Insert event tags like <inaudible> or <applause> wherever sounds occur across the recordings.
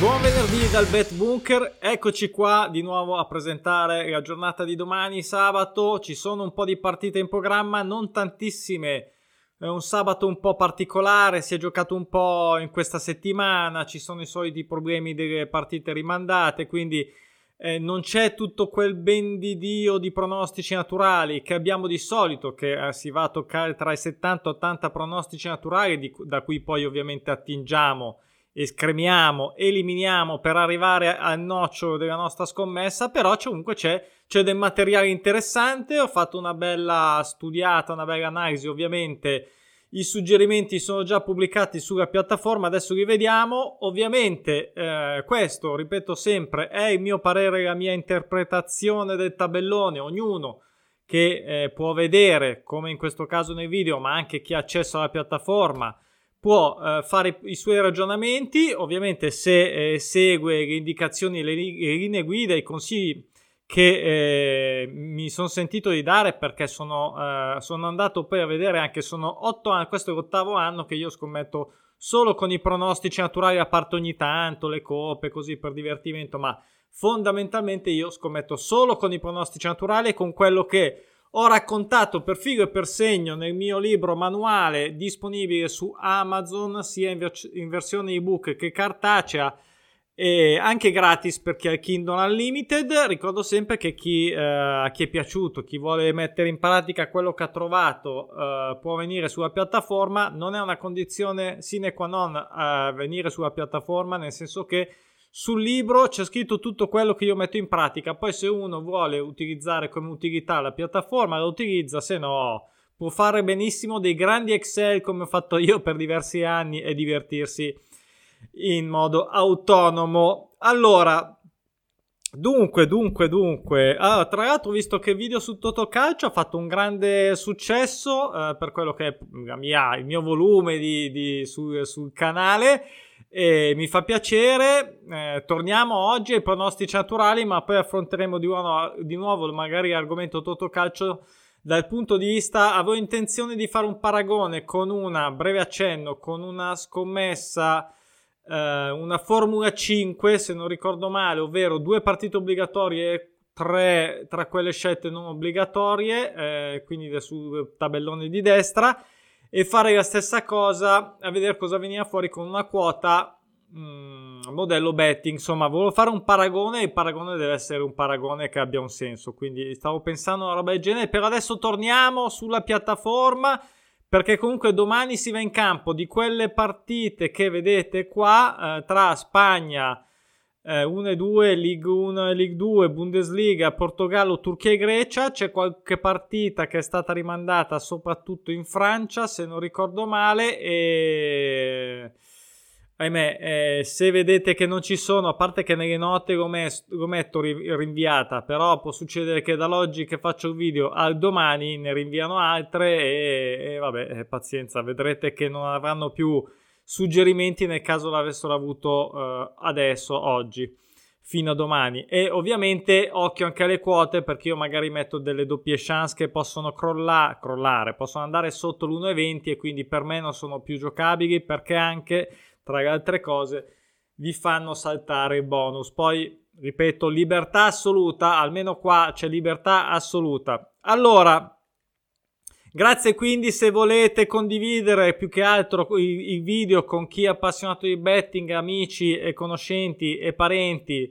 Buon venerdì dal Bet Bunker, eccoci qua di nuovo a presentare la giornata di domani, sabato. Ci sono un po' di partite in programma, non tantissime. È un sabato un po' particolare, si è giocato un po' in questa settimana, ci sono i soliti problemi delle partite rimandate, quindi eh, non c'è tutto quel ben di Dio di pronostici naturali che abbiamo di solito, che eh, si va a toccare tra i 70 e 80 pronostici naturali, di, da cui poi ovviamente attingiamo, escremiamo, eliminiamo per arrivare al nocciolo della nostra scommessa, però comunque c'è, c'è del materiale interessante, ho fatto una bella studiata, una bella analisi ovviamente i suggerimenti sono già pubblicati sulla piattaforma, adesso li vediamo. Ovviamente eh, questo, ripeto sempre, è il mio parere, la mia interpretazione del tabellone. Ognuno che eh, può vedere, come in questo caso nei video, ma anche chi ha accesso alla piattaforma, può eh, fare i suoi ragionamenti. Ovviamente se eh, segue le indicazioni, le, le linee guida, i consigli che eh, mi sono sentito di dare perché sono, eh, sono, andato poi a vedere anche sono otto anni, questo è l'ottavo anno che io scommetto solo con i pronostici naturali a parte ogni tanto le coppe così per divertimento ma fondamentalmente io scommetto solo con i pronostici naturali e con quello che ho raccontato per figo e per segno nel mio libro manuale disponibile su Amazon sia in, ver- in versione ebook che cartacea e anche gratis per chi ha il Kindle Unlimited. Ricordo sempre che chi, eh, chi, è piaciuto, chi vuole mettere in pratica quello che ha trovato, eh, può venire sulla piattaforma. Non è una condizione sine qua non eh, venire sulla piattaforma, nel senso che sul libro c'è scritto tutto quello che io metto in pratica. Poi, se uno vuole utilizzare come utilità la piattaforma, la utilizza, se no. Può fare benissimo dei grandi Excel come ho fatto io per diversi anni e divertirsi in modo autonomo. Allora, Dunque, dunque, dunque. Allora, tra l'altro, visto che il video su Totocalcio ha fatto un grande successo eh, per quello che è mia, il mio volume di, di, su, sul canale, e mi fa piacere. Eh, torniamo oggi ai pronostici naturali, ma poi affronteremo di nuovo, di nuovo magari l'argomento Totocalcio dal punto di vista. Avevo intenzione di fare un paragone con una breve accenno con una scommessa eh, una Formula 5, se non ricordo male, ovvero due partite obbligatorie e tre tra quelle scelte non obbligatorie, eh, quindi sul tabellone di destra, e fare la stessa cosa a vedere cosa veniva fuori con una quota mh, mm, modello betting. Insomma, volevo fare un paragone e il paragone deve essere un paragone che abbia un senso. Quindi stavo pensando a una roba del genere. Per adesso torniamo sulla piattaforma perché comunque domani si va in campo di quelle partite che vedete qua eh, tra Spagna eh, 1 e 2, League 1 e League 2, Bundesliga, Portogallo, Turchia e Grecia. C'è qualche partita che è stata rimandata soprattutto in Francia, se non ricordo male, e ahimè, eh, se vedete che non ci sono, a parte che nelle note lo, mes- lo metto ri- rinviata, però può succedere che dall'oggi che faccio il video al domani ne rinviano altre e, e vabbè, eh, pazienza, vedrete che non avranno più suggerimenti nel caso l'avessero avuto eh, adesso, oggi, fino a domani. E ovviamente occhio anche alle quote perché io magari metto delle doppie chance che possono crolla- crollare, possono andare sotto l'1,20 e quindi per me non sono più giocabili perché anche tra le altre cose, vi fanno saltare il bonus. Poi, ripeto, libertà assoluta, almeno qua c'è libertà assoluta. Allora, Grazie quindi se volete condividere più che altro i, i, video con chi è appassionato di betting, amici e conoscenti e parenti,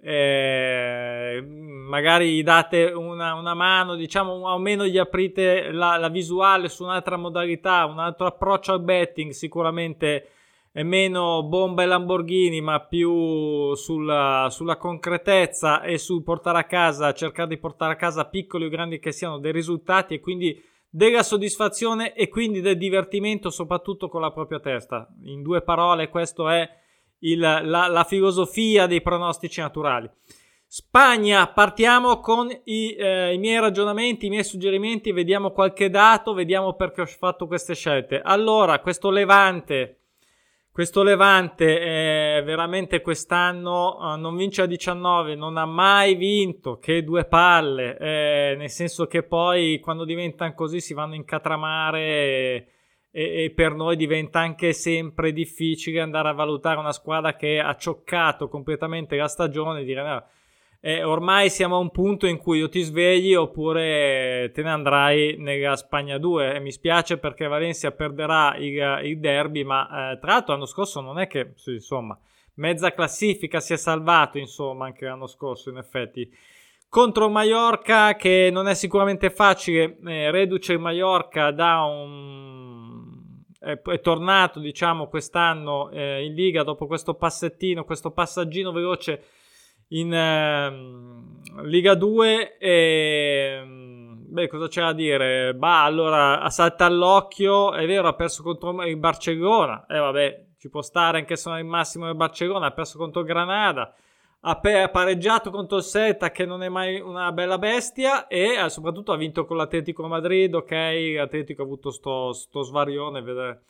eh, magari gli date una, una, mano, diciamo almeno gli aprite la, la, visuale su un'altra modalità, un altro approccio al betting, sicuramente è meno bomba e Lamborghini, ma più sulla, sulla, concretezza e sul portare a casa, cercare di portare a casa piccoli o grandi che siano dei risultati e quindi della soddisfazione e quindi del divertimento, soprattutto con la propria testa. In due parole, questa è il, la, la, filosofia dei pronostici naturali. Spagna, partiamo con i, eh, i miei ragionamenti, i miei suggerimenti, vediamo qualche dato, vediamo perché ho fatto queste scelte. Allora, questo Levante questo Levante eh, veramente quest'anno eh, non vince a 19, non ha mai vinto, che due palle, eh, nel senso che poi quando diventano così si vanno a incatramare e, e, e, per noi diventa anche sempre difficile andare a valutare una squadra che ha cioccato completamente la stagione e dire no, eh, ormai siamo a un punto in cui o ti svegli oppure te ne andrai nella Spagna 2 e mi spiace perché Valencia perderà il, il derby ma eh, tra l'altro l'anno scorso non è che insomma mezza classifica si è salvato insomma anche l'anno scorso in effetti. Contro Mallorca che non è sicuramente facile eh, reduce il Mallorca da un è, è tornato diciamo quest'anno eh, in Liga dopo questo passettino, questo passaggino veloce in eh, Liga 2 e beh cosa c'è da dire? Bah allora salta all'occhio è vero ha perso contro il Barcellona e eh, vabbè ci può stare anche se non è il massimo del Barcellona ha perso contro Granada ha pareggiato contro il Celta che non è mai una bella bestia e eh, soprattutto ha vinto con l'Atletico Madrid ok l'Atletico ha avuto sto, sto svarione vedere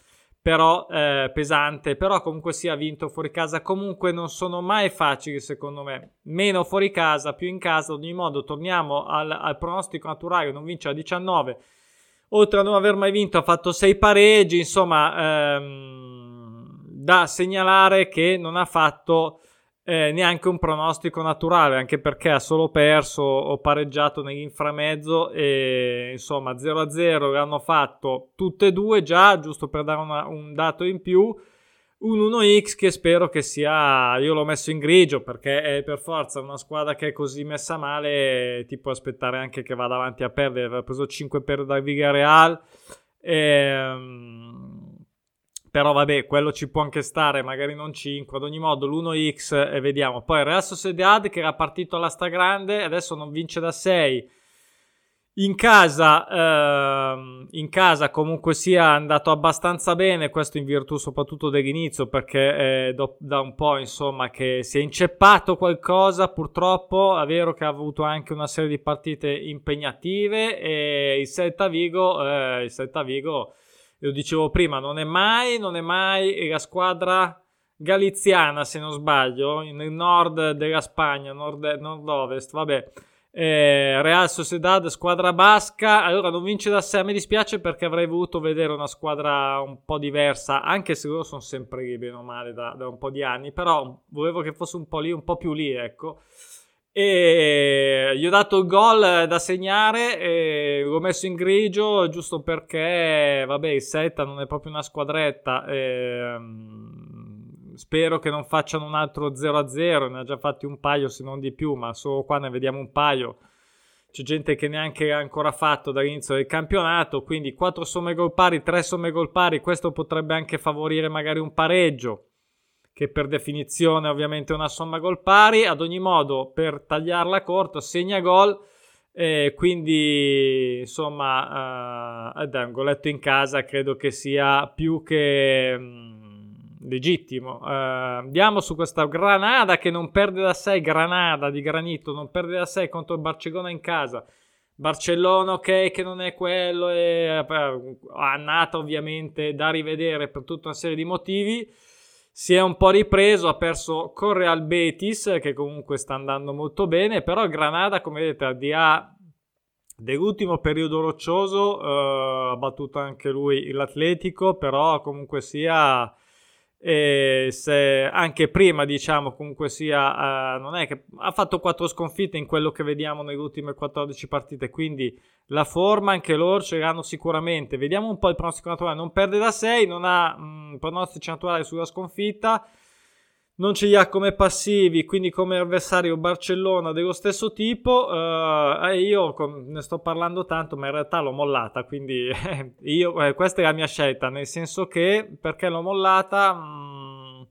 però eh, pesante. Però comunque si ha vinto fuori casa. Comunque non sono mai facili secondo me. Meno fuori casa più in casa. Ad ogni modo torniamo al, al pronostico naturale. Non vince a 19 oltre a non aver mai vinto ha fatto 6 pareggi. Insomma ehm, da segnalare che non ha fatto eh, neanche un pronostico naturale, anche perché ha solo perso o pareggiato nell'inframezzo e insomma 0-0 l'hanno fatto tutte e due già, giusto per dare una, un dato in più. Un 1x che spero che sia, io l'ho messo in grigio perché è per forza una squadra che è così messa male, ti può aspettare anche che vada avanti a perdere, aveva preso 5 per da Villarreal. Ehm, però vabbè, quello ci può anche stare, magari non 5, ad ogni modo l'1x e vediamo. Poi il Real Sociedad che era partito alla stragrande, adesso non vince da 6. In casa, ehm, in casa comunque sia andato abbastanza bene, questo in virtù soprattutto dell'inizio perché è do, da un po' insomma che si è inceppato qualcosa purtroppo, è vero che ha avuto anche una serie di partite impegnative e il Celta Vigo, eh, il Celta Vigo lo dicevo prima, non è mai, non è mai la squadra galiziana, se non sbaglio, nel nord della Spagna, nord, nord-ovest, vabbè. Eh, Real Sociedad, squadra basca. Allora non vince da sé. Mi dispiace perché avrei voluto vedere una squadra un po' diversa, anche se loro sono sempre lì, bene o male, da, da un po' di anni. Però volevo che fosse un po' lì, un po' più lì, ecco e gli ho dato il gol da segnare e l'ho messo in grigio giusto perché vabbè il Setta non è proprio una squadretta e, um, spero che non facciano un altro 0-0 ne ha già fatti un paio se non di più ma solo qua ne vediamo un paio. C'è gente che neanche ha ancora fatto dall'inizio del campionato quindi 4 somme gol pari 3 somme gol pari questo potrebbe anche favorire magari un pareggio che per definizione ovviamente è una somma gol pari. Ad ogni modo, per tagliarla corto, segna gol. Eh, quindi insomma, uh, è un goletto in casa credo che sia più che um, legittimo. Uh, andiamo su questa Granada che non perde da 6. Granada di granito non perde da 6 contro il Barcellona in casa. Barcellona, ok, che non è quello, è annata ovviamente da rivedere per tutta una serie di motivi si è un po' ripreso, ha perso con Real Betis che comunque sta andando molto bene, però Granada come vedete al di là dell'ultimo periodo roccioso eh, ha battuto anche lui l'Atletico, però comunque sia e se anche prima diciamo comunque sia uh, non è che ha fatto quattro sconfitte in quello che vediamo nelle ultime 14 partite quindi la forma anche loro ce l'hanno sicuramente. Vediamo un po' il pronostico naturale. Non perde da 6 non ha mh, pronostici naturali sulla sconfitta non ce li ha come passivi, quindi come avversario Barcellona dello stesso tipo. Uh, io ne sto parlando tanto, ma in realtà l'ho mollata. Quindi <laughs> io, eh, questa è la mia scelta, nel senso che perché l'ho mollata mh, mm,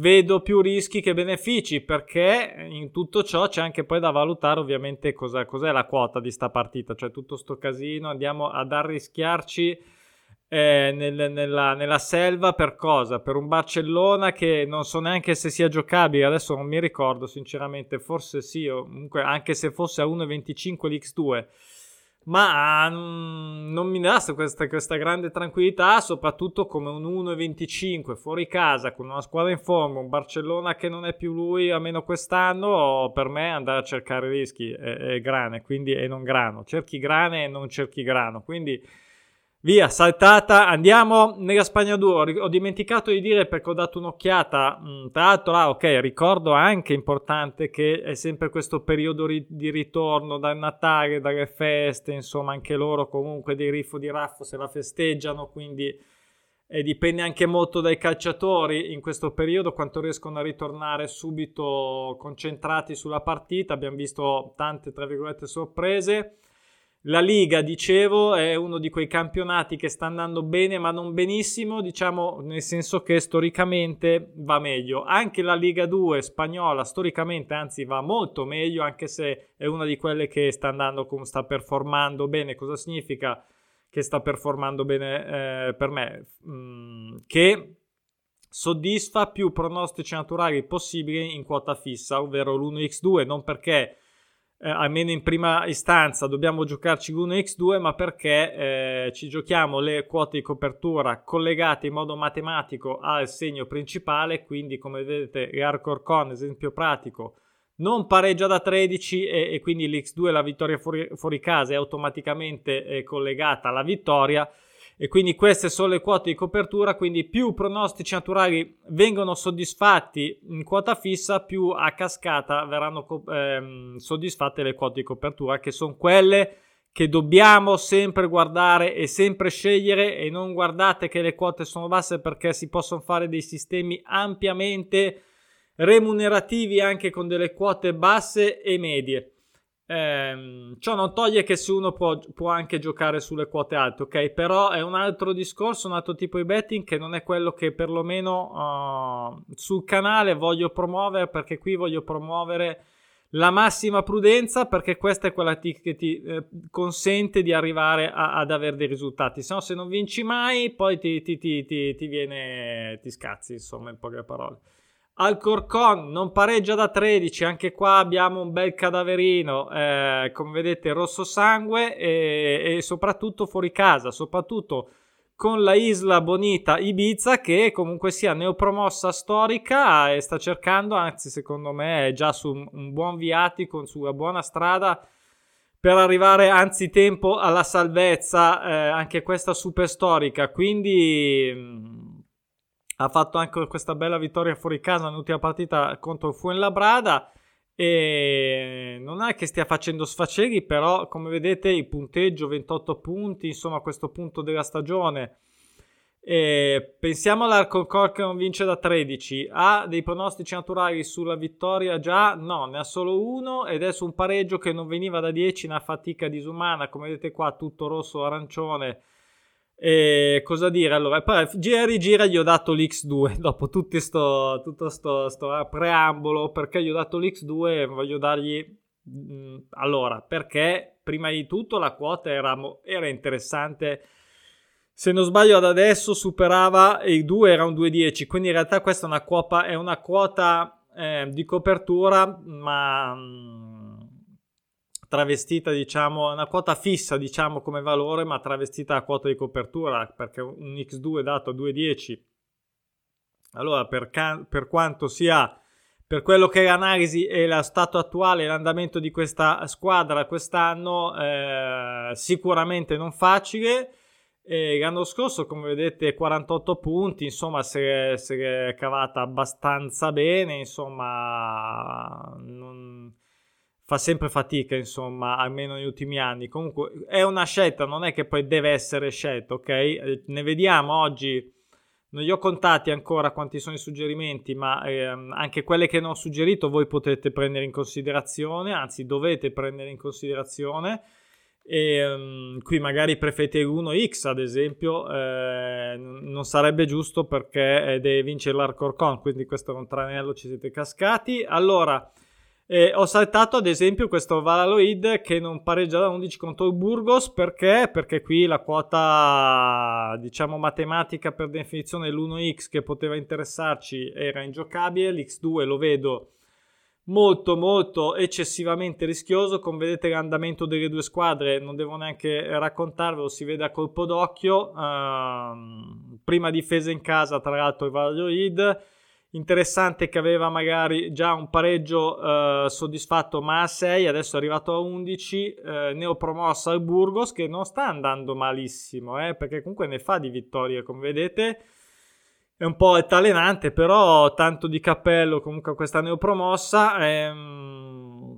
vedo più rischi che benefici, perché in tutto ciò c'è anche poi da valutare ovviamente cos'è, cos'è la quota di sta partita, cioè tutto sto casino, andiamo ad arrischiarci eh, nel, nella, nella, selva per cosa? Per un Barcellona che non so neanche se sia giocabile, adesso non mi ricordo sinceramente, forse sì, o comunque anche se fosse a 1.25 l'X2, ma mm, non mi dà questa, questa, grande tranquillità, soprattutto come un 1.25 fuori casa con una squadra in forma, un Barcellona che non è più lui almeno quest'anno, per me andare a cercare rischi è, è grane, quindi e non grano, cerchi grane e non cerchi grano, quindi Via, saltata, andiamo nella Spagna 2. Ho dimenticato di dire perché ho dato un'occhiata. Mm, tra l'altro, ah, ok, ricordo anche importante che è sempre questo periodo ri- di ritorno dal Natale, dalle feste, insomma, anche loro comunque dei riffo di raffo se la festeggiano, quindi eh, dipende anche molto dai calciatori in questo periodo quanto riescono a ritornare subito concentrati sulla partita. Abbiamo visto tante, tra virgolette, sorprese. La Liga, dicevo, è uno di quei campionati che sta andando bene, ma non benissimo, diciamo, nel senso che storicamente va meglio. Anche la Liga 2 spagnola, storicamente, anzi, va molto meglio, anche se è una di quelle che sta andando, sta performando bene. Cosa significa che sta performando bene eh, per me? Mm, che soddisfa più pronostici naturali possibili in quota fissa, ovvero l'1x2, non perché eh, almeno in prima istanza dobbiamo giocarci l'1x2, ma perché eh, ci giochiamo le quote di copertura collegate in modo matematico al segno principale, quindi come vedete l'Arcor Con, esempio pratico, non pareggia da 13 e, e quindi l'X2, la vittoria fuori, fuori casa, è automaticamente eh, collegata alla vittoria e quindi queste sono le quote di copertura, quindi più pronostici naturali vengono soddisfatti in quota fissa, più a cascata verranno ehm, soddisfatte le quote di copertura, che sono quelle che dobbiamo sempre guardare e sempre scegliere e non guardate che le quote sono basse perché si possono fare dei sistemi ampiamente remunerativi anche con delle quote basse e medie. Eh, ciò non toglie che se uno può, può, anche giocare sulle quote alte, ok? Però è un altro discorso, un altro tipo di betting che non è quello che perlomeno uh, sul canale voglio promuovere perché qui voglio promuovere la massima prudenza perché questa è quella t- che ti eh, consente di arrivare a, ad avere dei risultati. Se no, se non vinci mai, poi ti, ti, ti, ti viene, ti scazzi, insomma, in poche parole. Alcorcon non pareggia da 13, anche qua abbiamo un bel cadaverino, eh, come vedete rosso sangue e, e, soprattutto fuori casa, soprattutto con la Isla Bonita Ibiza che comunque sia neopromossa storica e sta cercando, anzi secondo me è già su un buon viatico, su una buona strada per arrivare anzitempo alla salvezza, eh, anche questa super storica, quindi mm, ha fatto anche questa bella vittoria fuori casa nell'ultima partita contro il Fuenlabrada. E non è che stia facendo sfaceli però come vedete il punteggio 28 punti insomma a questo punto della stagione. E pensiamo all'Arconcor che non vince da 13 ha dei pronostici naturali sulla vittoria già? No ne ha solo uno ed è su un pareggio che non veniva da 10 una fatica disumana. Come vedete qua tutto rosso arancione e cosa dire? Allora, poi gira e rigira gli ho dato l'X2 <laughs> dopo tutto sto, tutto sto, sto preambolo perché gli ho dato l'X2 voglio dargli mh, mm, allora perché prima di tutto la quota era, era, interessante se non sbaglio ad adesso superava il 2 era un 2,10 quindi in realtà questa è una, quota, è una quota eh, di copertura ma mh, mm, travestita, diciamo, una quota fissa, diciamo, come valore, ma travestita a quota di copertura, perché un X2 dato a 2,10. Allora, per, can- per quanto sia per quello che è l'analisi e lo stato attuale, l'andamento di questa squadra quest'anno, eh, sicuramente non facile. E l'anno scorso, come vedete, 48 punti, insomma, si è, si è cavata abbastanza bene, insomma, non, fa sempre fatica, insomma, almeno negli ultimi anni. Comunque è una scelta, non è che poi deve essere scelta, ok? Eh, ne vediamo oggi. Non li ho contati ancora quanti sono i suggerimenti, ma ehm, anche quelle che non ho suggerito voi potete prendere in considerazione, anzi dovete prendere in considerazione. E, um, qui magari preferite l'1x ad esempio, eh, non sarebbe giusto perché deve vincere l'Arcorcon, quindi questo è un tranello, ci siete cascati. Allora, eh, ho saltato ad esempio questo Valaloid che non pareggia da 11 contro il Burgos. Perché? Perché qui la quota diciamo matematica per definizione l'1x che poteva interessarci era ingiocabile, l'x2 lo vedo molto molto eccessivamente rischioso. Come vedete l'andamento delle due squadre non devo neanche raccontarvelo si vede a colpo d'occhio. Uh, prima difesa in casa tra l'altro il Valladolid interessante che aveva magari già un pareggio eh, soddisfatto ma a 6, adesso è arrivato a 11, eh, neopromossa al Burgos che non sta andando malissimo, eh, perché comunque ne fa di vittorie come vedete. È un po' altalenante, però tanto di cappello comunque a questa neopromossa. Ehm,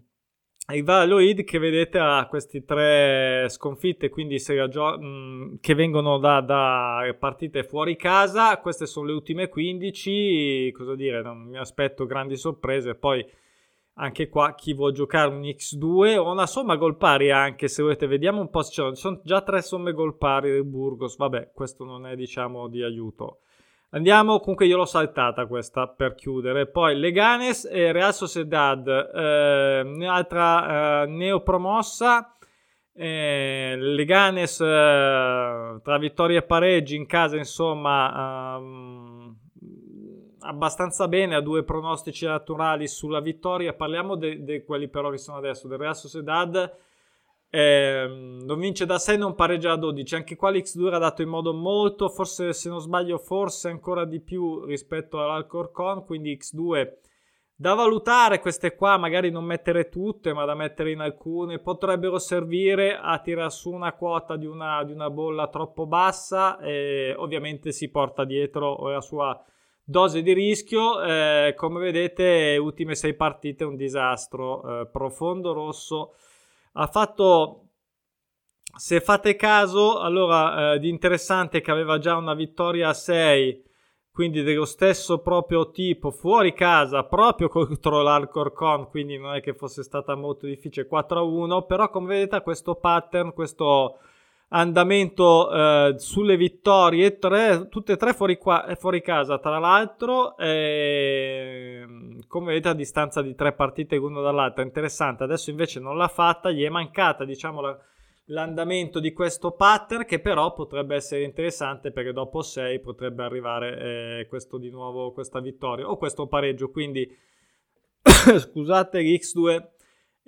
il Valladolid che vedete ha queste tre sconfitte, quindi gio- mh, che vengono da, da, partite fuori casa. Queste sono le ultime 15. Cosa dire? Non mi aspetto grandi sorprese. Poi anche qua chi vuole giocare un X2 o una somma gol pari anche se volete. Vediamo un po'. Ci sono già tre somme gol pari del Burgos. Vabbè, questo non è diciamo di aiuto. Andiamo, comunque io l'ho saltata questa per chiudere. Poi Leganes e Real Sociedad, eh, un'altra eh, neopromossa. Eh, Leganes eh, tra vittorie e pareggi in casa, insomma, ehm, abbastanza bene. Ha due pronostici naturali sulla vittoria. Parliamo di quelli però che sono adesso, del Real Sociedad eh, non vince da 6, non pareggia da 12. Anche qua l'X2 ha dato in modo molto, forse se non sbaglio, forse ancora di più rispetto all'Alcorcon. Quindi X2 da valutare queste qua, magari non mettere tutte, ma da mettere in alcune. Potrebbero servire a tirare su una quota di una, di una bolla troppo bassa. E ovviamente si porta dietro la sua dose di rischio. Eh, come vedete, ultime 6 partite, un disastro eh, profondo rosso ha fatto se fate caso, allora eh, di interessante che aveva già una vittoria a 6, quindi dello stesso proprio tipo, fuori casa, proprio <laughs> contro l'Alcorcon, quindi non è che fosse stata molto difficile 4 a 1, però come vedete questo pattern, questo andamento eh, sulle vittorie, tre, tutte e tre fuori, qua, fuori casa, tra l'altro, eh, come vedete a distanza di tre partite l'una dall'altra, interessante, adesso invece non l'ha fatta, gli è mancata diciamo la, l'andamento di questo pattern che però potrebbe essere interessante perché dopo 6 potrebbe arrivare eh, questo di nuovo questa vittoria o questo pareggio, quindi <coughs> scusate l'X2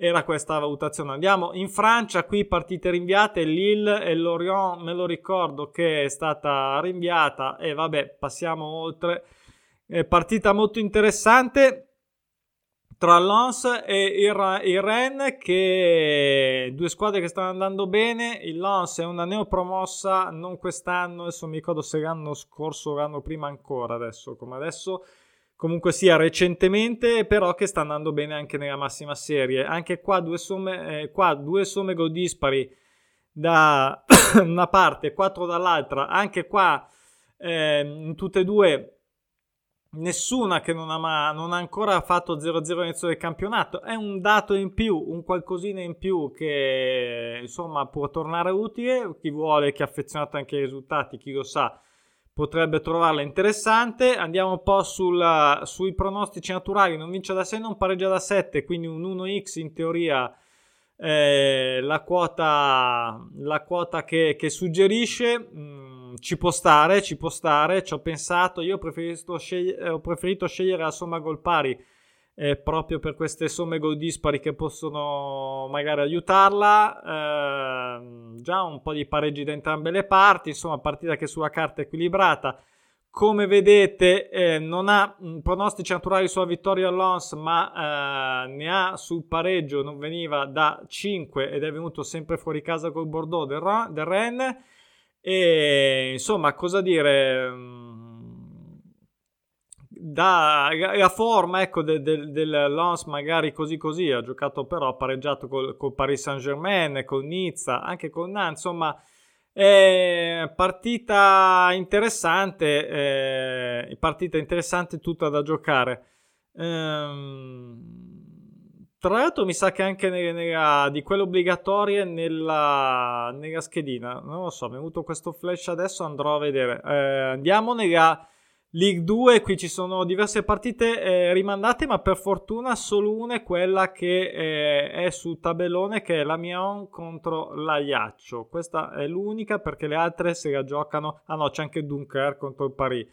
era questa valutazione. Andiamo in Francia, qui partite rinviate, Lille e Lorient, me lo ricordo che è stata rinviata e vabbè, passiamo oltre. Eh, partita molto interessante tra Lens e il, il Rennes che due squadre che stanno andando bene il Lens è una neopromossa non quest'anno adesso mi ricordo se l'anno scorso o l'anno prima ancora adesso come adesso comunque sia recentemente, però che sta andando bene anche nella massima serie. Anche qua due somme, eh, qua due somme gol dispari da <coughs> una parte, 4 dall'altra. Anche qua eh, in tutte e due nessuna che non ha, non ha ancora fatto 0-0 all'inizio del campionato. È un dato in più, un qualcosina in più che insomma può tornare utile. Chi vuole, chi è affezionato anche ai risultati, chi lo sa potrebbe trovarla interessante. Andiamo un po' sulla, sui pronostici naturali. Non vince da 6, non pareggia da 7, quindi un 1x in teoria eh, la quota, la quota che, che suggerisce. Mm, ci può stare, ci può stare. Ci ho pensato. Io ho, scegli- ho preferito scegliere la somma gol pari eh, proprio per queste somme gol dispari che possono magari aiutarla. Eh, già un po' di pareggi da entrambe le parti, insomma, partita che sulla carta è equilibrata. Come vedete, eh, non ha mh, pronostici naturali sulla vittoria all'Ons, ma eh, ne ha sul pareggio, non veniva da 5 ed è venuto sempre fuori casa col Bordeaux del, Rennes. E insomma, cosa dire? Da la forma ecco, del, del, del Lens magari così così ha giocato però ha pareggiato col, col Paris Saint Germain con Nizza anche con Nantes insomma è partita interessante eh, partita interessante tutta da giocare. Ehm, tra l'altro mi sa che anche nella, nella, di quelle obbligatorie nella, nella schedina non lo so mi è venuto questo flash adesso andrò a vedere. Eh, andiamo nella League 2, qui ci sono diverse partite eh, rimandate, ma per fortuna solo una è quella che eh, è sul tabellone, che è la Mion contro l'Aiaccio. Questa è l'unica perché le altre se la giocano. Ah no, c'è anche Dunker contro il Paris.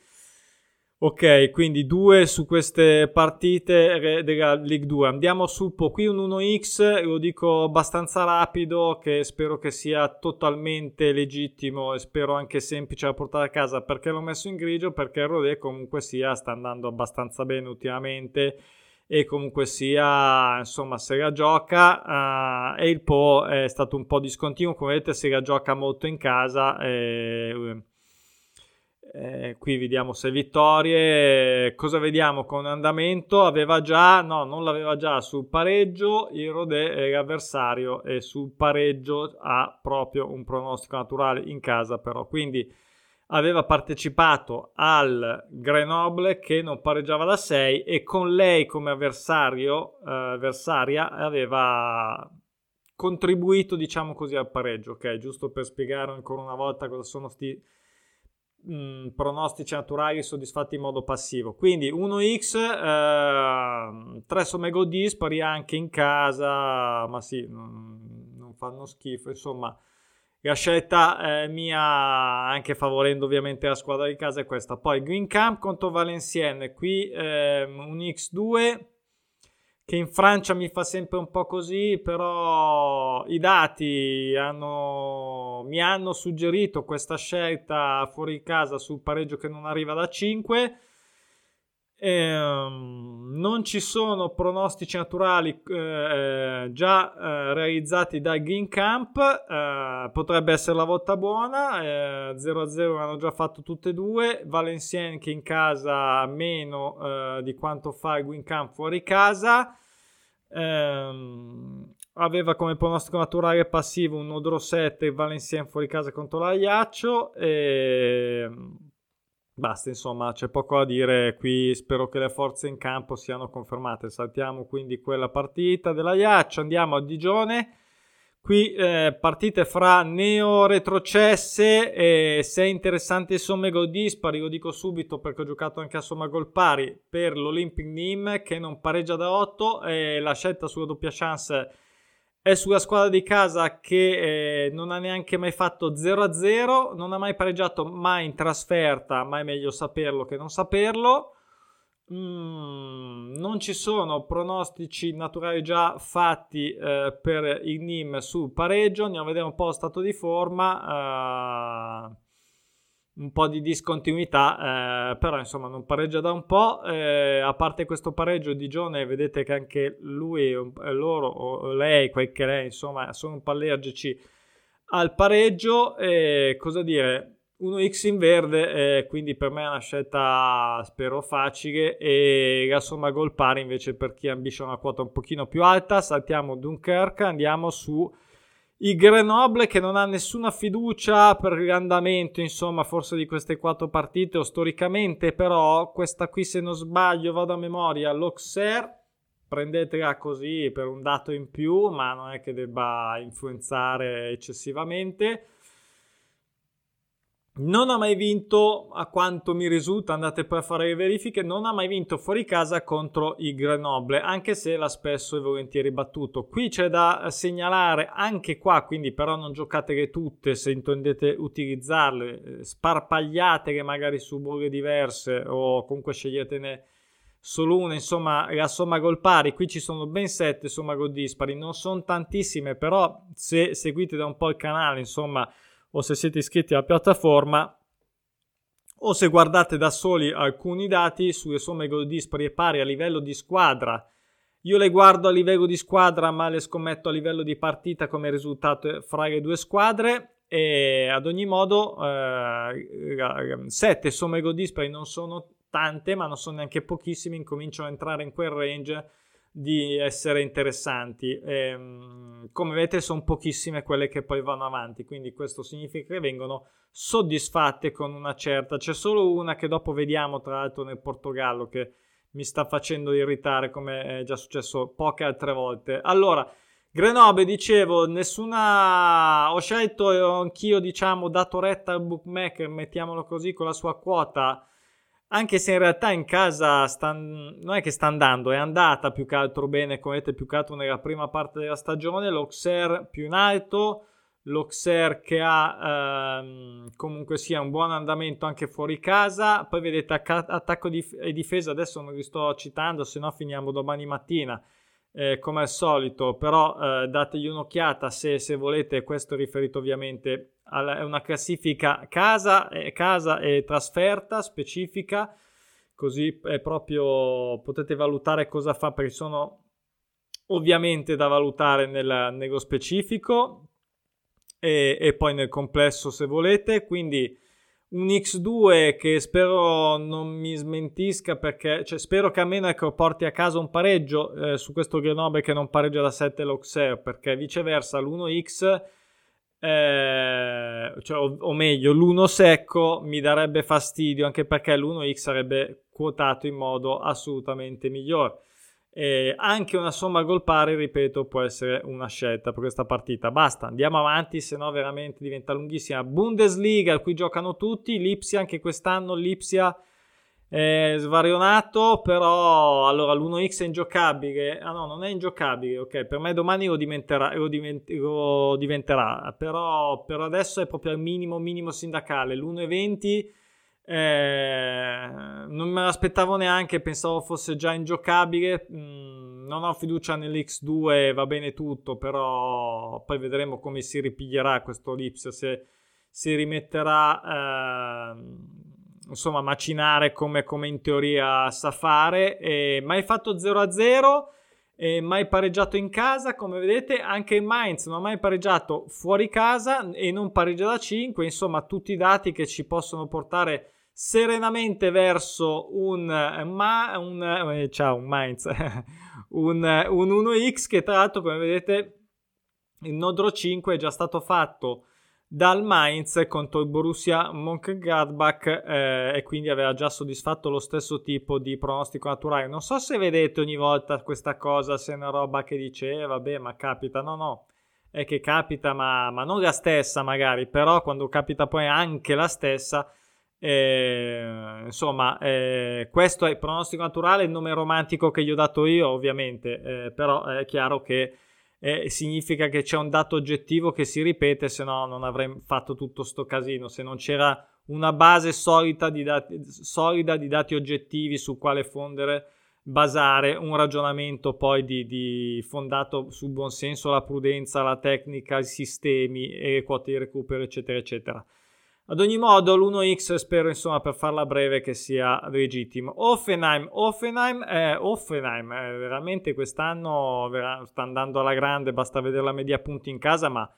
Ok, quindi due su queste partite della League 2. Andiamo su qui un 1x, lo dico abbastanza rapido, che spero che sia totalmente legittimo e spero anche semplice da portare a casa. Perché l'ho messo in grigio? Perché il Rodé comunque sia sta andando abbastanza bene ultimamente e comunque sia insomma se la gioca uh, e il Po è stato un po' discontinuo come vedete se la gioca molto in casa eh, eh, qui vediamo 6 vittorie. Cosa vediamo con andamento? Aveva già, no, non l'aveva già sul pareggio. Il Rodè è l'avversario e sul pareggio ha proprio un pronostico naturale in casa, però. Quindi aveva partecipato al Grenoble che non pareggiava da 6 e con lei come avversario, eh, avversaria aveva contribuito, diciamo così, al pareggio. Ok, giusto per spiegare ancora una volta cosa sono sti mh, mm, pronostici naturali soddisfatti in modo passivo. Quindi 1x, eh, 3 somme gol dispari anche in casa, ma sì, non, non fanno schifo. Insomma, la scelta eh, mia, anche favorendo ovviamente la squadra di casa, è questa. Poi Green Camp contro Valenciennes, qui eh, un x2 che in Francia mi fa sempre un po' così, però i dati hanno, mi hanno suggerito questa scelta fuori casa sul pareggio che non arriva da 5. Ehm, non ci sono pronostici naturali eh, già eh, realizzati da Green Camp, eh, potrebbe essere la volta buona, 0-0 eh, hanno già fatto tutte e due, Valenciennes che in casa meno eh, di quanto fa il Green Camp fuori casa, Ehm, aveva come pronostico naturale passivo un Odro 7 e Valenciennes fuori casa contro l'Aiaccio e basta insomma c'è poco da dire qui spero che le forze in campo siano confermate. Saltiamo quindi quella partita dell'Aiaccio andiamo a Digione Qui eh, partite fra neo-retrocesse e sei interessanti somme gol dispari, lo dico subito perché ho giocato anche a somma gol pari per l'Olympic Nîmes che non pareggia da 8 e la scelta sulla doppia chance è sulla squadra di casa che eh, non ha neanche mai fatto 0-0, non ha mai pareggiato mai in trasferta, ma è meglio saperlo che non saperlo. Mm, non ci sono pronostici naturali già fatti eh, per il NIM sul pareggio. Andiamo a vedere un po' lo stato di forma. Eh, un po' di discontinuità, eh, però insomma non pareggia da un po'. Eh, a parte questo pareggio di Gione, vedete che anche lui, loro o lei, quel che lei, insomma, sono un po' allergici al pareggio. cosa dire? 1x in verde, eh, quindi per me è una scelta spero facile e la somma gol pari invece per chi ambisce una quota un pochino più alta. Saltiamo Dunkerque, andiamo su il Grenoble che non ha nessuna fiducia per l'andamento, insomma, forse di queste quattro partite o storicamente, però questa qui se non sbaglio vado a memoria, l'Auxerre prendetela così per un dato in più, ma non è che debba influenzare eccessivamente. Non ha mai vinto, a quanto mi risulta, andate poi a fare le verifiche, non ha mai vinto fuori casa contro il Grenoble, anche se l'ha spesso e volentieri battuto. Qui c'è da segnalare anche qua, quindi però non giocatele tutte se intendete utilizzarle, eh, sparpagliatele magari su bolle diverse o comunque sceglietene solo una, insomma la somma gol pari, qui ci sono ben sette somma gol dispari, non sono tantissime, però se seguite da un po' il canale, insomma o se siete iscritti alla piattaforma o se guardate da soli alcuni dati sulle somme gol dispari e pari a livello di squadra. Io le guardo a livello di squadra, ma le scommetto a livello di partita come risultato fra le due squadre. E ad ogni modo, 7 eh, somme gol dispari non sono tante, ma non sono neanche pochissime. Incominciano a entrare in quel range di essere interessanti. E, ehm, come vedete, sono pochissime quelle che poi vanno avanti, quindi questo significa che vengono soddisfatte con una certa. C'è solo una che dopo vediamo, tra l'altro, nel Portogallo che mi sta facendo irritare, come è già successo poche altre volte. Allora. Grenoble, dicevo, nessuna. Ho scelto anch'io, diciamo, dato retta al bookmaker, mettiamolo così, con la sua quota anche se in realtà in casa sta, non è che sta andando, è andata più che altro bene, come vedete più che altro nella prima parte della stagione, l'Auxerre più in alto, l'Auxerre che ha ehm, comunque sia un buon andamento anche fuori casa. Poi vedete attacco e difesa, adesso non vi sto citando, se no finiamo domani mattina. Eh, come al solito, però eh, dategli un'occhiata se, se, volete. Questo è riferito ovviamente a una classifica casa, eh, casa e trasferta specifica, così è proprio potete valutare cosa fa perché sono ovviamente da valutare nel, nello specifico e, e poi nel complesso se volete. Quindi un X2 che spero non mi smentisca perché cioè, spero che almeno ecco, porti a casa un pareggio eh, su questo Grenoble che non pareggia da 7 l'Auxerre perché viceversa l'1X eh, cioè, o, o, meglio l'1 secco mi darebbe fastidio anche perché l'1X sarebbe quotato in modo assolutamente migliore eh, anche una somma gol pari, ripeto, può essere una scelta per questa partita. Basta, andiamo avanti, se no veramente diventa lunghissima. Bundesliga, qui giocano tutti. Lipsia, anche quest'anno Lipsia è svarionato, però allora l'1x è ingiocabile. Ah no, non è ingiocabile, ok, per me domani lo diventerà, lo divent- lo diventerà però per adesso è proprio al minimo, minimo sindacale. L'1,20 eh, non me l'aspettavo neanche, pensavo fosse già ingiocabile. Mm, non ho fiducia nell'X2, va bene tutto, però poi vedremo come si ripiglierà questo Lipsia, se si rimetterà eh, insomma a macinare come, come, in teoria sa fare. Eh, mai fatto 0-0. E mai pareggiato in casa, come vedete, anche il Mainz non ha mai pareggiato fuori casa e non pareggia da 5, insomma, tutti i dati che ci possono portare serenamente verso un, ma, un, eh, ciao, un Mainz, <laughs> un, un 1x che tra l'altro come vedete il Nodro 5 è già stato fatto dal Mainz contro il Borussia Mönchengladbach eh, e quindi aveva già soddisfatto lo stesso tipo di pronostico naturale. Non so se vedete ogni volta questa cosa, se è una roba che dice, eh, vabbè, ma capita. No, no, è che capita, ma, ma non la stessa magari, però quando capita poi anche la stessa, eh, insomma, eh, questo è il pronostico naturale, il nome romantico che gli ho dato io, ovviamente, eh, però è chiaro che eh, significa che c'è un dato oggettivo che si ripete, se no non avrei fatto tutto sto casino, se non c'era una base solida di dati, solida di dati oggettivi su quale fondere, basare un ragionamento poi di, di fondato sul buonsenso, la prudenza, la tecnica, i sistemi e quote di recupero, eccetera, eccetera. Ad ogni modo, l'1x spero insomma per farla breve che sia legittimo. Offenheim, Offenheim, eh, Offenheim eh, veramente quest'anno vera- sta andando alla grande, basta vedere la media punti in casa, ma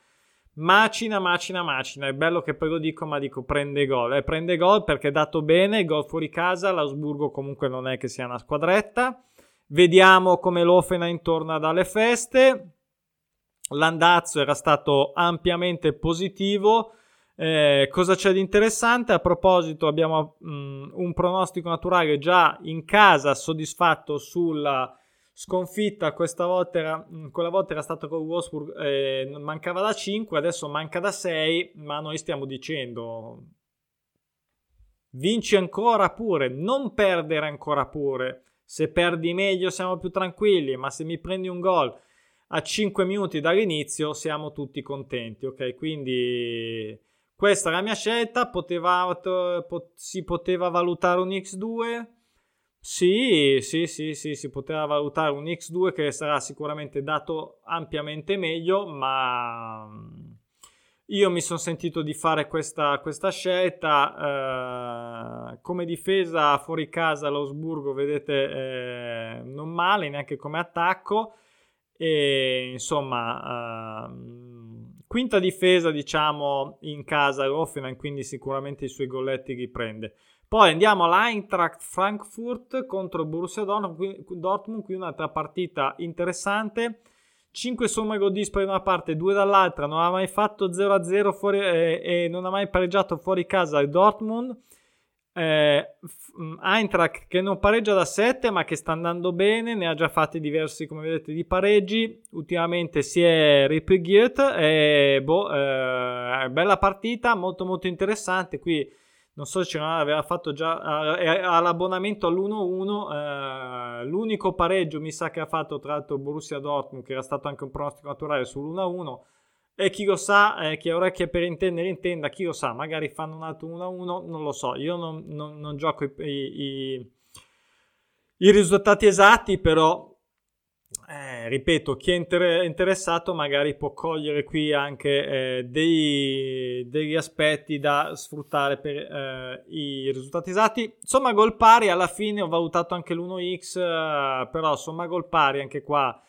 macina, macina, macina. È bello che poi lo dico, ma dico prende gol. Eh, prende gol perché è dato bene, gol fuori casa, l'Ausburgo comunque non è che sia una squadretta. Vediamo come l'Offenheim torna dalle feste. L'andazzo era stato ampiamente positivo eh, cosa c'è di interessante? A proposito, abbiamo mh, mm, un pronostico naturale già in casa soddisfatto sulla sconfitta. Questa volta era, mm, quella volta era stato con Wolfsburg, eh, mancava da 5, adesso manca da 6, ma noi stiamo dicendo vinci ancora pure, non perdere ancora pure. Se perdi meglio siamo più tranquilli, ma se mi prendi un gol a 5 minuti dall'inizio siamo tutti contenti, ok? Quindi questa è la mia scelta. Poteva, si poteva valutare un X2? Sì, sì, sì, sì, si poteva valutare un X2 che sarà sicuramente dato ampiamente meglio, ma mm, io mi sono sentito di fare questa, questa scelta. Eh, come difesa fuori casa l'Osburgo, vedete, eh, non male, neanche come attacco. E insomma... Eh, Quinta difesa, diciamo, in casa Hoffenheim, quindi sicuramente i suoi golletti li prende. Poi andiamo all'Eintracht Frankfurt contro Borussia Dortmund, qui un'altra partita interessante. 5 somme gol dispari da una parte, 2 dall'altra, non ha mai fatto 0-0 fuori, eh, e non ha mai pareggiato fuori casa il Dortmund eh, mm, Eintracht che non pareggia da 7 ma che sta andando bene, ne ha già fatti diversi come vedete di pareggi, ultimamente si è ripieghiert e boh, eh, bella partita, molto molto interessante, qui non so se non aveva fatto già eh, all'abbonamento all'1-1, eh, l'unico pareggio mi sa che ha fatto tra l'altro Borussia Dortmund che era stato anche un pronostico naturale sull'1-1 e chi lo sa, eh, chi ha orecchie per intendere intenda, chi lo sa, magari fanno un altro 1-1, non lo so, io non, non, non gioco i, i, i, risultati esatti, però eh, ripeto, chi è inter- interessato magari può cogliere qui anche eh, dei, degli aspetti da sfruttare per eh, i risultati esatti. Somma gol pari, alla fine ho valutato anche l'1x, eh, però somma gol pari anche qua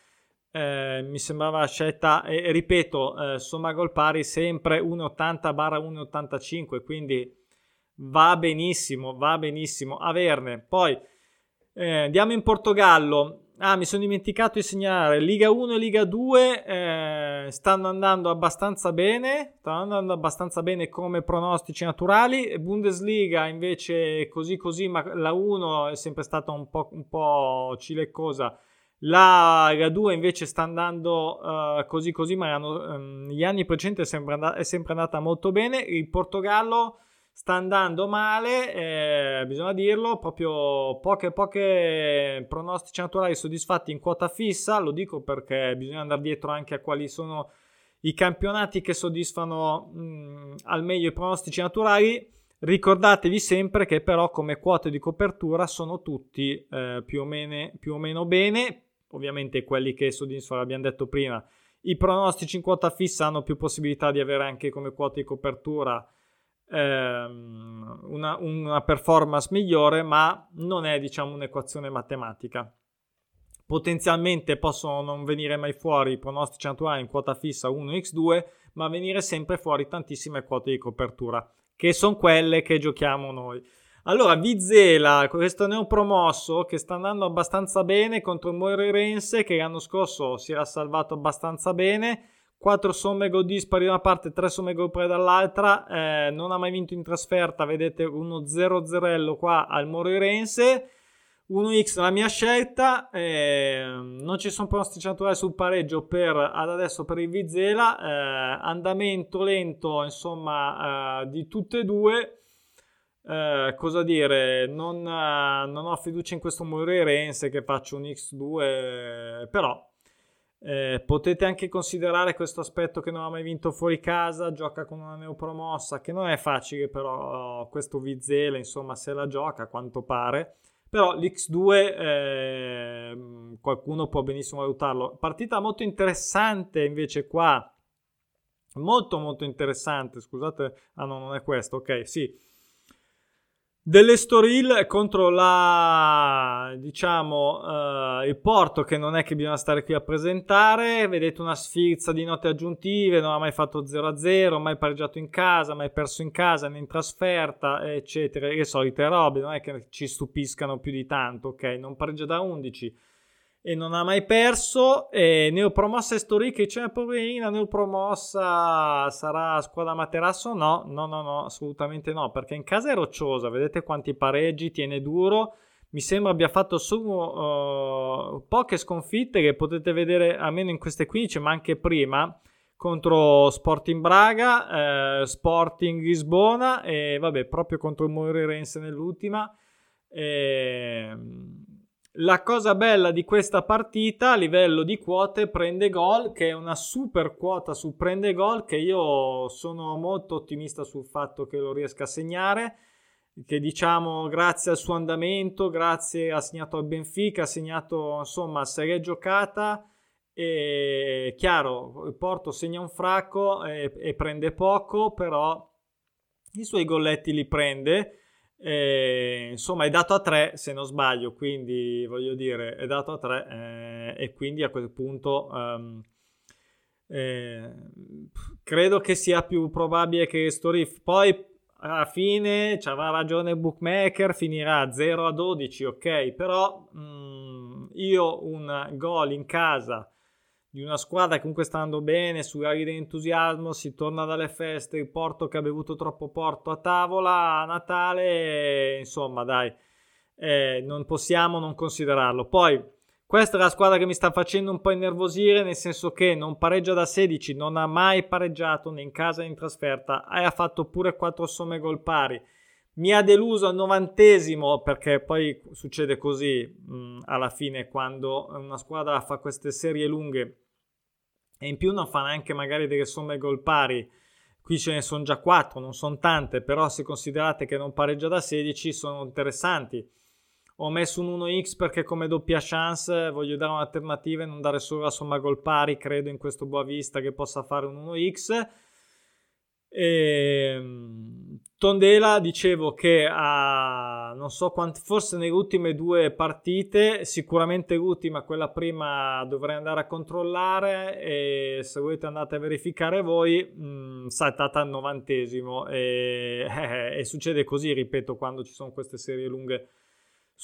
eh, mi sembrava scelta, e, ripeto, eh, somma gol pari sempre 1,80 barra 1,85, quindi va benissimo, va benissimo averne. Poi eh, andiamo in Portogallo. Ah, mi sono dimenticato di segnalare, Liga 1 e Liga 2 eh, stanno andando abbastanza bene, stanno andando abbastanza bene come pronostici naturali, Bundesliga invece così così, ma la 1 è sempre stata un po', un po cileccosa, la, 2 invece sta andando uh, così così, ma erano, um, gli anni precedenti è sempre, andata, è sempre, andata molto bene. Il Portogallo sta andando male, eh, bisogna dirlo, proprio poche, poche pronostici naturali soddisfatti in quota fissa, lo dico perché bisogna andare dietro anche a quali sono i campionati che soddisfano mh, mm, al meglio i pronostici naturali. Ricordatevi sempre che però come quote di copertura sono tutti eh, più, o meno, più o meno bene, ovviamente quelli che soddisfano, abbiamo detto prima, i pronostici in quota fissa hanno più possibilità di avere anche come quota di copertura ehm, una, una, performance migliore, ma non è diciamo un'equazione matematica. Potenzialmente possono non venire mai fuori i pronostici naturali in quota fissa 1x2, ma venire sempre fuori tantissime quote di copertura, che sono quelle che giochiamo noi. Allora, Vizela, questo neopromosso che sta andando abbastanza bene contro il Moirense, che l'anno scorso si era salvato abbastanza bene. 4 somme gol dispari da una parte, 3 somme gol pari dall'altra. Eh, non ha mai vinto in trasferta, vedete uno 0-0 qua al Moirense. 1x la mia scelta, eh, non ci sono pronostici naturali sul pareggio per ad adesso per il Vizela, eh, andamento lento insomma eh, di tutte e due. Eh, cosa dire, non, uh, non, ho fiducia in questo Moreirense che faccio un X2, però eh, potete anche considerare questo aspetto che non ha mai vinto fuori casa, gioca con una neopromossa, che non è facile, però questo Vizela, insomma, se la gioca a quanto pare. Però l'X2 eh, qualcuno può benissimo valutarlo. Partita molto interessante invece qua, molto molto interessante, scusate, ah no, non è questo, ok, sì dell'Estoril contro la diciamo uh, il Porto che non è che bisogna stare qui a presentare. Vedete una sfilza di note aggiuntive non ha mai fatto 0-0 mai pareggiato in casa mai perso in casa né in trasferta eccetera. Le solite robe non è che ci stupiscano più di tanto ok? Non pareggia da 11 e non ha mai perso. E neopromossa Estorica, c'è una poverina neopromossa sarà squadra Materasso? No, no, no, no, assolutamente no, perché in casa è rocciosa, vedete quanti pareggi, tiene duro. Mi sembra abbia fatto solo uh, poche sconfitte che potete vedere almeno in queste 15, ma anche prima contro Sporting Braga, eh, Sporting Lisbona e vabbè, proprio contro il Moreirense nell'ultima. Eh, la cosa bella di questa partita a livello di quote prende gol, che è una super quota su prende gol, che io sono molto ottimista sul fatto che lo riesca a segnare, che diciamo grazie al suo andamento, grazie ha segnato al Benfica, ha segnato insomma serie giocata e chiaro, Porto segna un fracco e, e prende poco, però i suoi golletti li prende e, insomma, è dato a 3 se non sbaglio, quindi voglio dire, è dato a 3 eh, e quindi a quel punto um, eh, credo che sia più probabile che Storif poi alla fine ci avrà ragione il bookmaker, finirà 0 a 12, ok, però um, io un gol in casa di una squadra che comunque sta andando bene, su gari di entusiasmo, si torna dalle feste, il Porto che ha bevuto troppo porto a tavola a Natale, insomma dai, eh, non possiamo non considerarlo. Poi, questa è la squadra che mi sta facendo un po' innervosire, nel senso che non pareggia da 16, non ha mai pareggiato né in casa né in trasferta, e ha fatto pure 4 somme gol pari. Mi ha deluso al novantesimo perché poi succede così mh, alla fine quando una squadra fa queste serie lunghe e in più non fa neanche magari delle somme gol pari. Qui ce ne sono già 4, non sono tante, però se considerate che non pareggia da 16 sono interessanti. Ho messo un 1x perché come doppia chance voglio dare un'alternativa e non dare solo la somma gol pari, credo in questo Boavista che possa fare un 1x. E, ehm, Tondela dicevo che ha non so quanti, forse nelle ultime due partite, sicuramente l'ultima, quella prima dovrei andare a controllare e se volete andate a verificare voi, mh, mm, saltata al novantesimo e, <laughs> eh, e succede così, ripeto, quando ci sono queste serie lunghe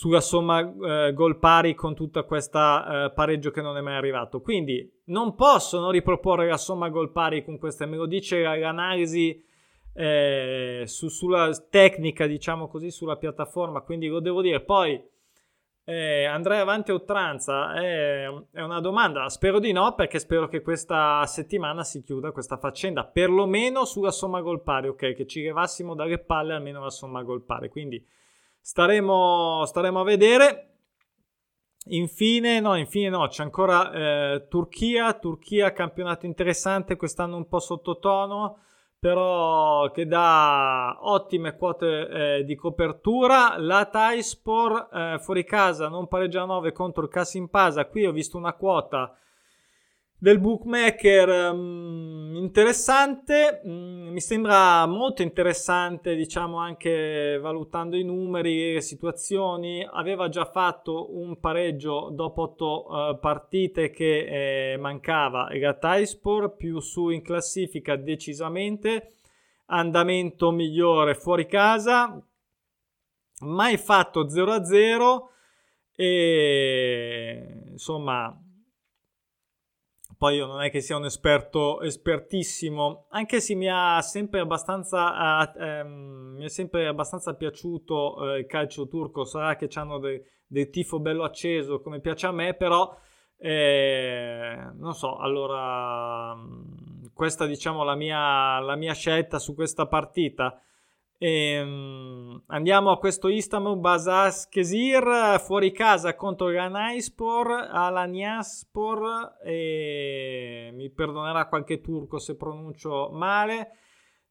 sulla somma eh, gol pari con tutta questa eh, pareggio che non è mai arrivato. Quindi non possono riproporre la somma gol pari con queste, me lo dice l'analisi eh, su, sulla tecnica, diciamo così, sulla piattaforma, quindi lo devo dire. Poi eh, andrei avanti a oltranza? È, è una domanda, spero di no perché spero che questa settimana si chiuda questa faccenda, perlomeno sulla somma gol pari, ok, che ci levassimo dalle palle almeno la somma gol pari, quindi staremo, staremo a vedere. Infine, no, infine no, c'è ancora eh, Turchia, Turchia campionato interessante, quest'anno un po' sottotono, però che dà ottime quote eh, di copertura. La Taispor eh, fuori casa non pareggia 9 contro il Casimpasa, qui ho visto una quota del bookmaker um, interessante, um, mi sembra molto interessante, diciamo anche valutando i numeri e situazioni. Aveva già fatto un pareggio dopo otto uh, partite che eh, mancava. Gataispor, più su in classifica decisamente, andamento migliore fuori casa, mai fatto 0-0 e insomma poi io non è che sia un esperto espertissimo, anche se mi ha sempre abbastanza, eh, ehm, mi è sempre abbastanza piaciuto eh, il calcio turco, sarà che hanno del de tifo bello acceso come piace a me, però eh, non so, allora questa diciamo la mia, la mia scelta su questa partita. E, um, andiamo a questo Istanbul Basaskesir fuori casa contro Ganaispor Alaniaspor e mi perdonerà qualche turco se pronuncio male.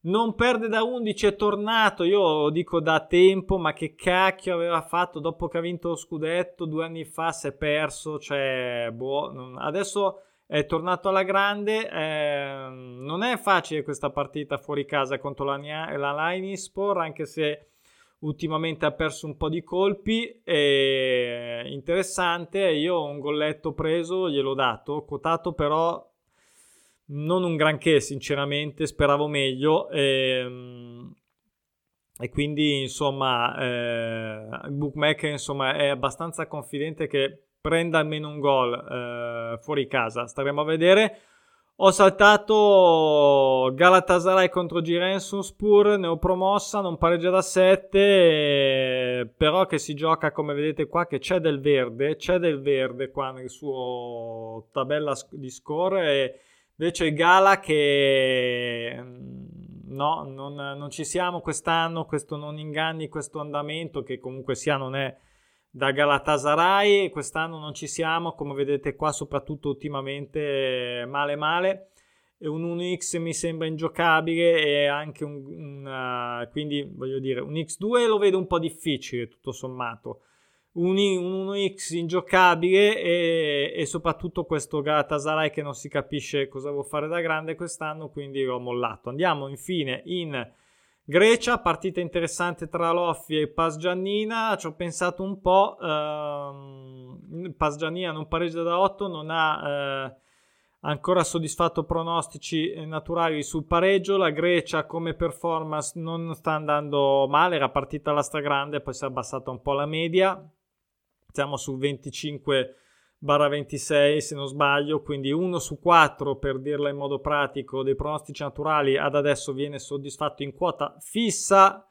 Non perde da 11 è tornato io lo dico da tempo ma che cacchio aveva fatto dopo che ha vinto lo scudetto due anni fa si è perso cioè boh, adesso è tornato alla grande. Eh, non è facile questa partita fuori casa contro la, la Linispor, anche se ultimamente ha perso un po' di colpi. È interessante. Io ho un golletto preso, gliel'ho dato, quotato però non un granché, sinceramente. Speravo meglio. E, e quindi, insomma, eh, il bookmaker insomma, è abbastanza confidente che prenda almeno un gol eh, fuori casa. Staremo a vedere. Ho saltato Galatasaray contro Giresunspor, ne ho promossa, non pareggia da 7, eh, però che si gioca come vedete qua che c'è del verde, c'è del verde qua nel suo tabella di score e invece Gala che mm, no, non, non ci siamo quest'anno, questo non inganni questo andamento che comunque sia non è da Galatasaray. Quest'anno non ci siamo, come vedete qua, soprattutto ultimamente male male. E un 1x mi sembra ingiocabile e anche un, un uh, quindi voglio dire un x2 lo vedo un po' difficile tutto sommato un, un 1x ingiocabile e, e, soprattutto questo Galatasaray che non si capisce cosa vuol fare da grande quest'anno quindi l'ho mollato andiamo infine in Grecia, partita interessante tra Loffi e Pasgiannina, ci ho pensato un po', ehm, Pasgiannina non pareggia da 8, non ha eh, ancora soddisfatto pronostici naturali sul pareggio, la Grecia come performance non sta andando male, era partita alla stragrande, poi si è abbassata un po' la media, siamo su 25 barra 26 se non sbaglio, quindi 1 su 4 per dirla in modo pratico dei pronostici naturali ad adesso viene soddisfatto in quota fissa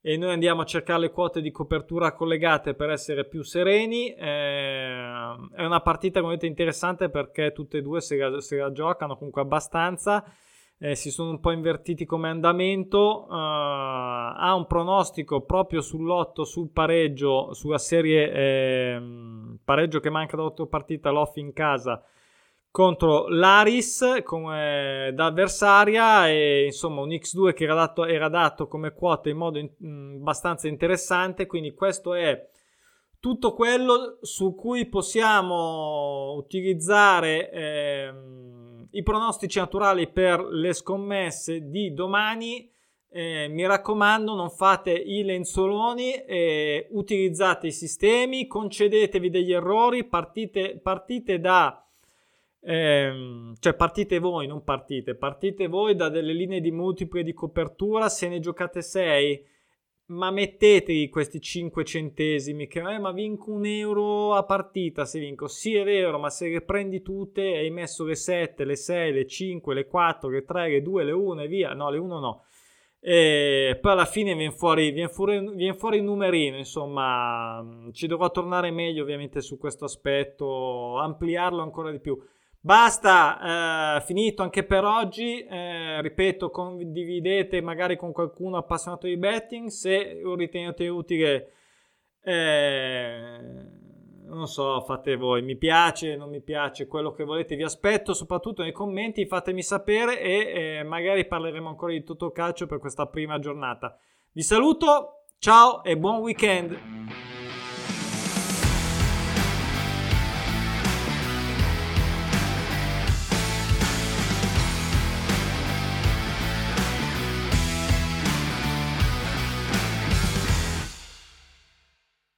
e noi andiamo a cercare le quote di copertura collegate per essere più sereni. Eh, è una partita come vedete interessante perché tutte e due se la, se la giocano comunque abbastanza eh, si sono un po' invertiti come andamento, uh, ha un pronostico proprio sull'otto, sul pareggio, sulla serie eh, pareggio che manca da 8 partite, l'off in casa contro l'Aris come da avversaria e insomma un X2 che era dato, era dato come quota in modo in, mh, abbastanza interessante. Quindi questo è tutto quello su cui possiamo utilizzare ehm, i pronostici naturali per le scommesse di domani. Eh, mi raccomando non fate i lenzoloni eh, utilizzate i sistemi concedetevi degli errori partite, partite da Ehm, cioè partite voi, non partite, partite voi da delle linee di multiple di copertura, se ne giocate 6, ma mettetevi questi 5 centesimi, che eh, ma vinco un euro a partita se vinco, sì è vero, ma se le prendi tutte hai messo le 7, le 6, le 5, le 4, le 3, le 2, le 1 e via, no le 1 no, e poi alla fine viene fuori, viene, fuori, viene fuori il numerino, insomma ci dovrò tornare meglio ovviamente su questo aspetto, ampliarlo ancora di più. Basta, eh, finito anche per oggi. Eh, ripeto, condividete magari con qualcuno appassionato di betting. Se lo ritenete utile, eh, non so, fate voi. Mi piace, non mi piace, quello che volete. Vi aspetto soprattutto nei commenti. Fatemi sapere e eh, magari parleremo ancora di tutto calcio per questa prima giornata. Vi saluto, ciao e buon weekend.